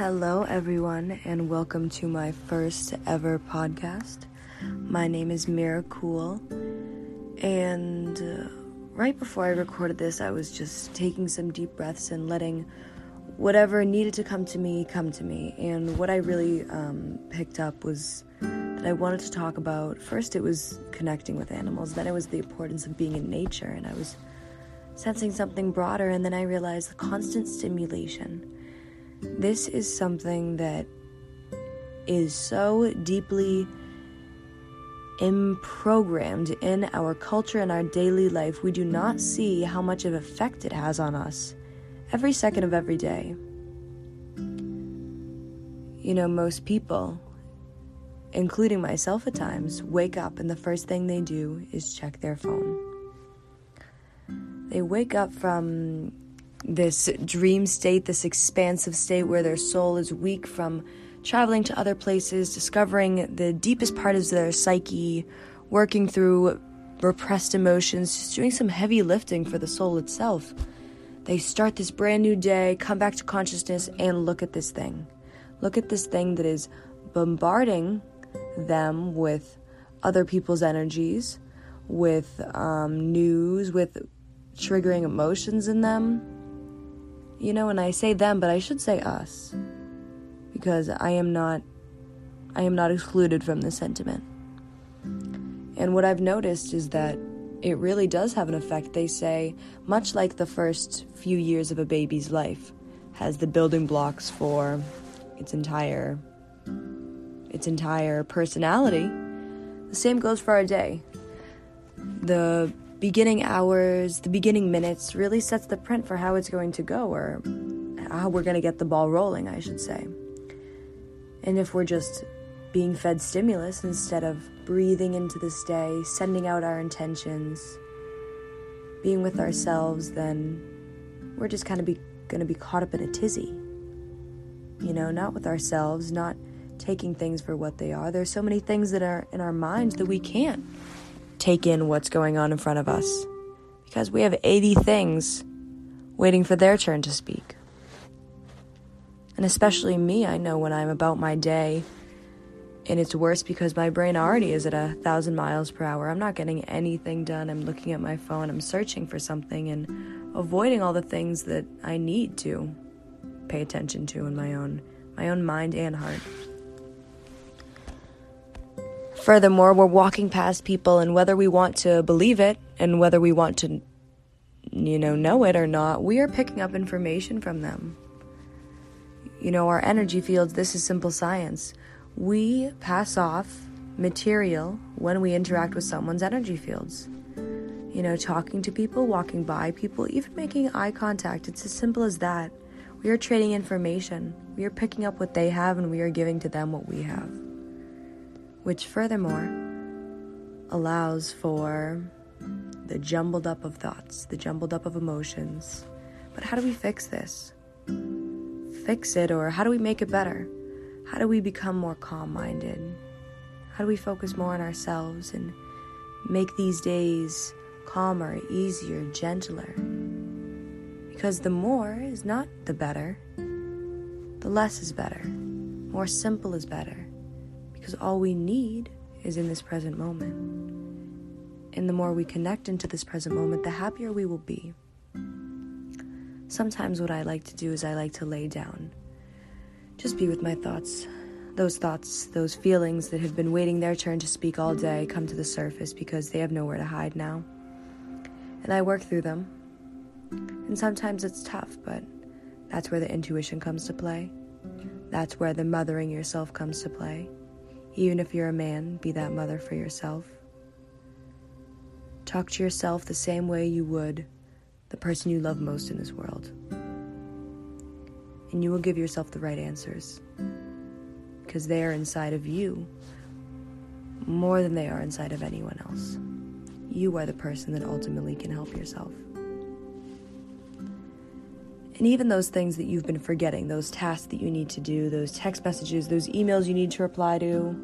Hello, everyone, and welcome to my first ever podcast. My name is Mira Cool, and uh, right before I recorded this, I was just taking some deep breaths and letting whatever needed to come to me come to me. And what I really um, picked up was that I wanted to talk about first, it was connecting with animals, then it was the importance of being in nature, and I was sensing something broader, and then I realized the constant stimulation this is something that is so deeply improgrammed in our culture and our daily life, we do not see how much of effect it has on us every second of every day. You know, most people, including myself at times, wake up and the first thing they do is check their phone. They wake up from this dream state, this expansive state where their soul is weak from traveling to other places, discovering the deepest part of their psyche, working through repressed emotions, just doing some heavy lifting for the soul itself. They start this brand new day, come back to consciousness, and look at this thing. Look at this thing that is bombarding them with other people's energies, with um, news, with triggering emotions in them you know, and I say them, but I should say us. Because I am not I am not excluded from this sentiment. And what I've noticed is that it really does have an effect. They say, much like the first few years of a baby's life has the building blocks for its entire its entire personality, the same goes for our day. The beginning hours, the beginning minutes really sets the print for how it's going to go or how we're going to get the ball rolling, I should say. And if we're just being fed stimulus instead of breathing into this day, sending out our intentions, being with ourselves, then we're just kind of be going to be caught up in a tizzy. You know, not with ourselves, not taking things for what they are. There's so many things that are in our minds that we can't take in what's going on in front of us because we have 80 things waiting for their turn to speak. And especially me, I know when I'm about my day and it's worse because my brain already is at a thousand miles per hour. I'm not getting anything done. I'm looking at my phone, I'm searching for something and avoiding all the things that I need to pay attention to in my own my own mind and heart. Furthermore, we're walking past people, and whether we want to believe it and whether we want to, you know, know it or not, we are picking up information from them. You know, our energy fields, this is simple science. We pass off material when we interact with someone's energy fields. You know, talking to people, walking by people, even making eye contact. It's as simple as that. We are trading information. We are picking up what they have and we are giving to them what we have which furthermore allows for the jumbled up of thoughts, the jumbled up of emotions. But how do we fix this? Fix it, or how do we make it better? How do we become more calm minded? How do we focus more on ourselves and make these days calmer, easier, gentler? Because the more is not the better, the less is better. More simple is better because all we need is in this present moment. And the more we connect into this present moment, the happier we will be. Sometimes, what I like to do is I like to lay down, just be with my thoughts. Those thoughts, those feelings that have been waiting their turn to speak all day come to the surface because they have nowhere to hide now. And I work through them. And sometimes it's tough, but that's where the intuition comes to play. That's where the mothering yourself comes to play. Even if you're a man, be that mother for yourself. Talk to yourself the same way you would the person you love most in this world. And you will give yourself the right answers because they are inside of you more than they are inside of anyone else. You are the person that ultimately can help yourself. And even those things that you've been forgetting, those tasks that you need to do, those text messages, those emails you need to reply to.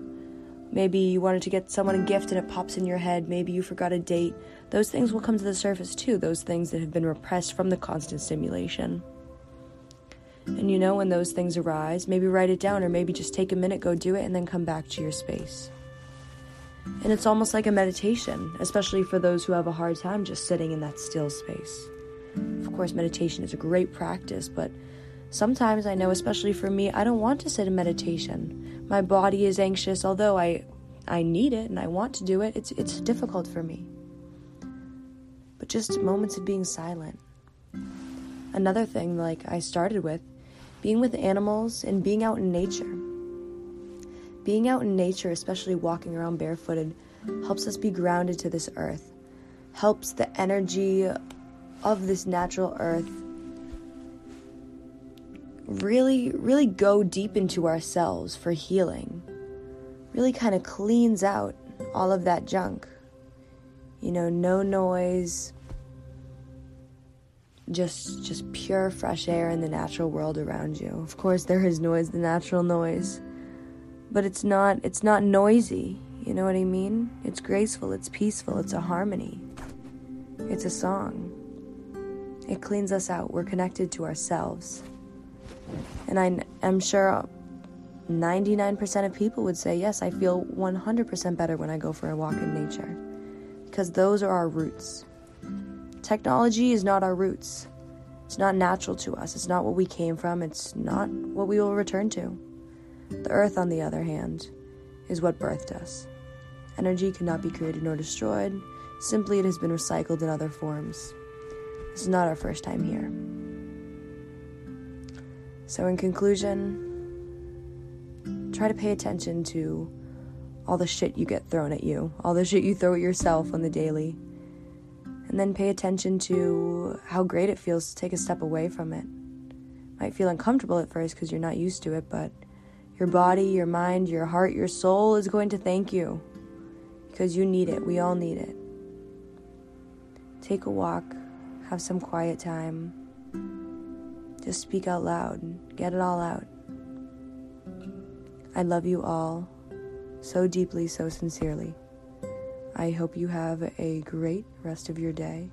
Maybe you wanted to get someone a gift and it pops in your head. Maybe you forgot a date. Those things will come to the surface too, those things that have been repressed from the constant stimulation. And you know, when those things arise, maybe write it down or maybe just take a minute, go do it, and then come back to your space. And it's almost like a meditation, especially for those who have a hard time just sitting in that still space. Of course, meditation is a great practice, but sometimes I know, especially for me, I don't want to sit in meditation. My body is anxious, although I, I need it and I want to do it, it's, it's difficult for me. But just moments of being silent. Another thing, like I started with, being with animals and being out in nature. Being out in nature, especially walking around barefooted, helps us be grounded to this earth, helps the energy of this natural earth really, really go deep into ourselves for healing. Really kind of cleans out all of that junk. You know, no noise, just just pure fresh air in the natural world around you. Of course there is noise, the natural noise. But it's not it's not noisy. You know what I mean? It's graceful, it's peaceful, it's a harmony. It's a song. It cleans us out. We're connected to ourselves. And I, am sure 99% of people would say, yes, I feel 100% better when I go for a walk in nature. Because those are our roots. Technology is not our roots. It's not natural to us. It's not what we came from. It's not what we will return to. The earth, on the other hand, is what birthed us. Energy cannot be created nor destroyed, simply, it has been recycled in other forms. This is not our first time here. So, in conclusion, try to pay attention to all the shit you get thrown at you, all the shit you throw at yourself on the daily and then pay attention to how great it feels to take a step away from it. Might feel uncomfortable at first because you're not used to it, but your body, your mind, your heart, your soul is going to thank you because you need it. We all need it. Take a walk, have some quiet time. Just speak out loud, get it all out. I love you all so deeply, so sincerely. I hope you have a great rest of your day.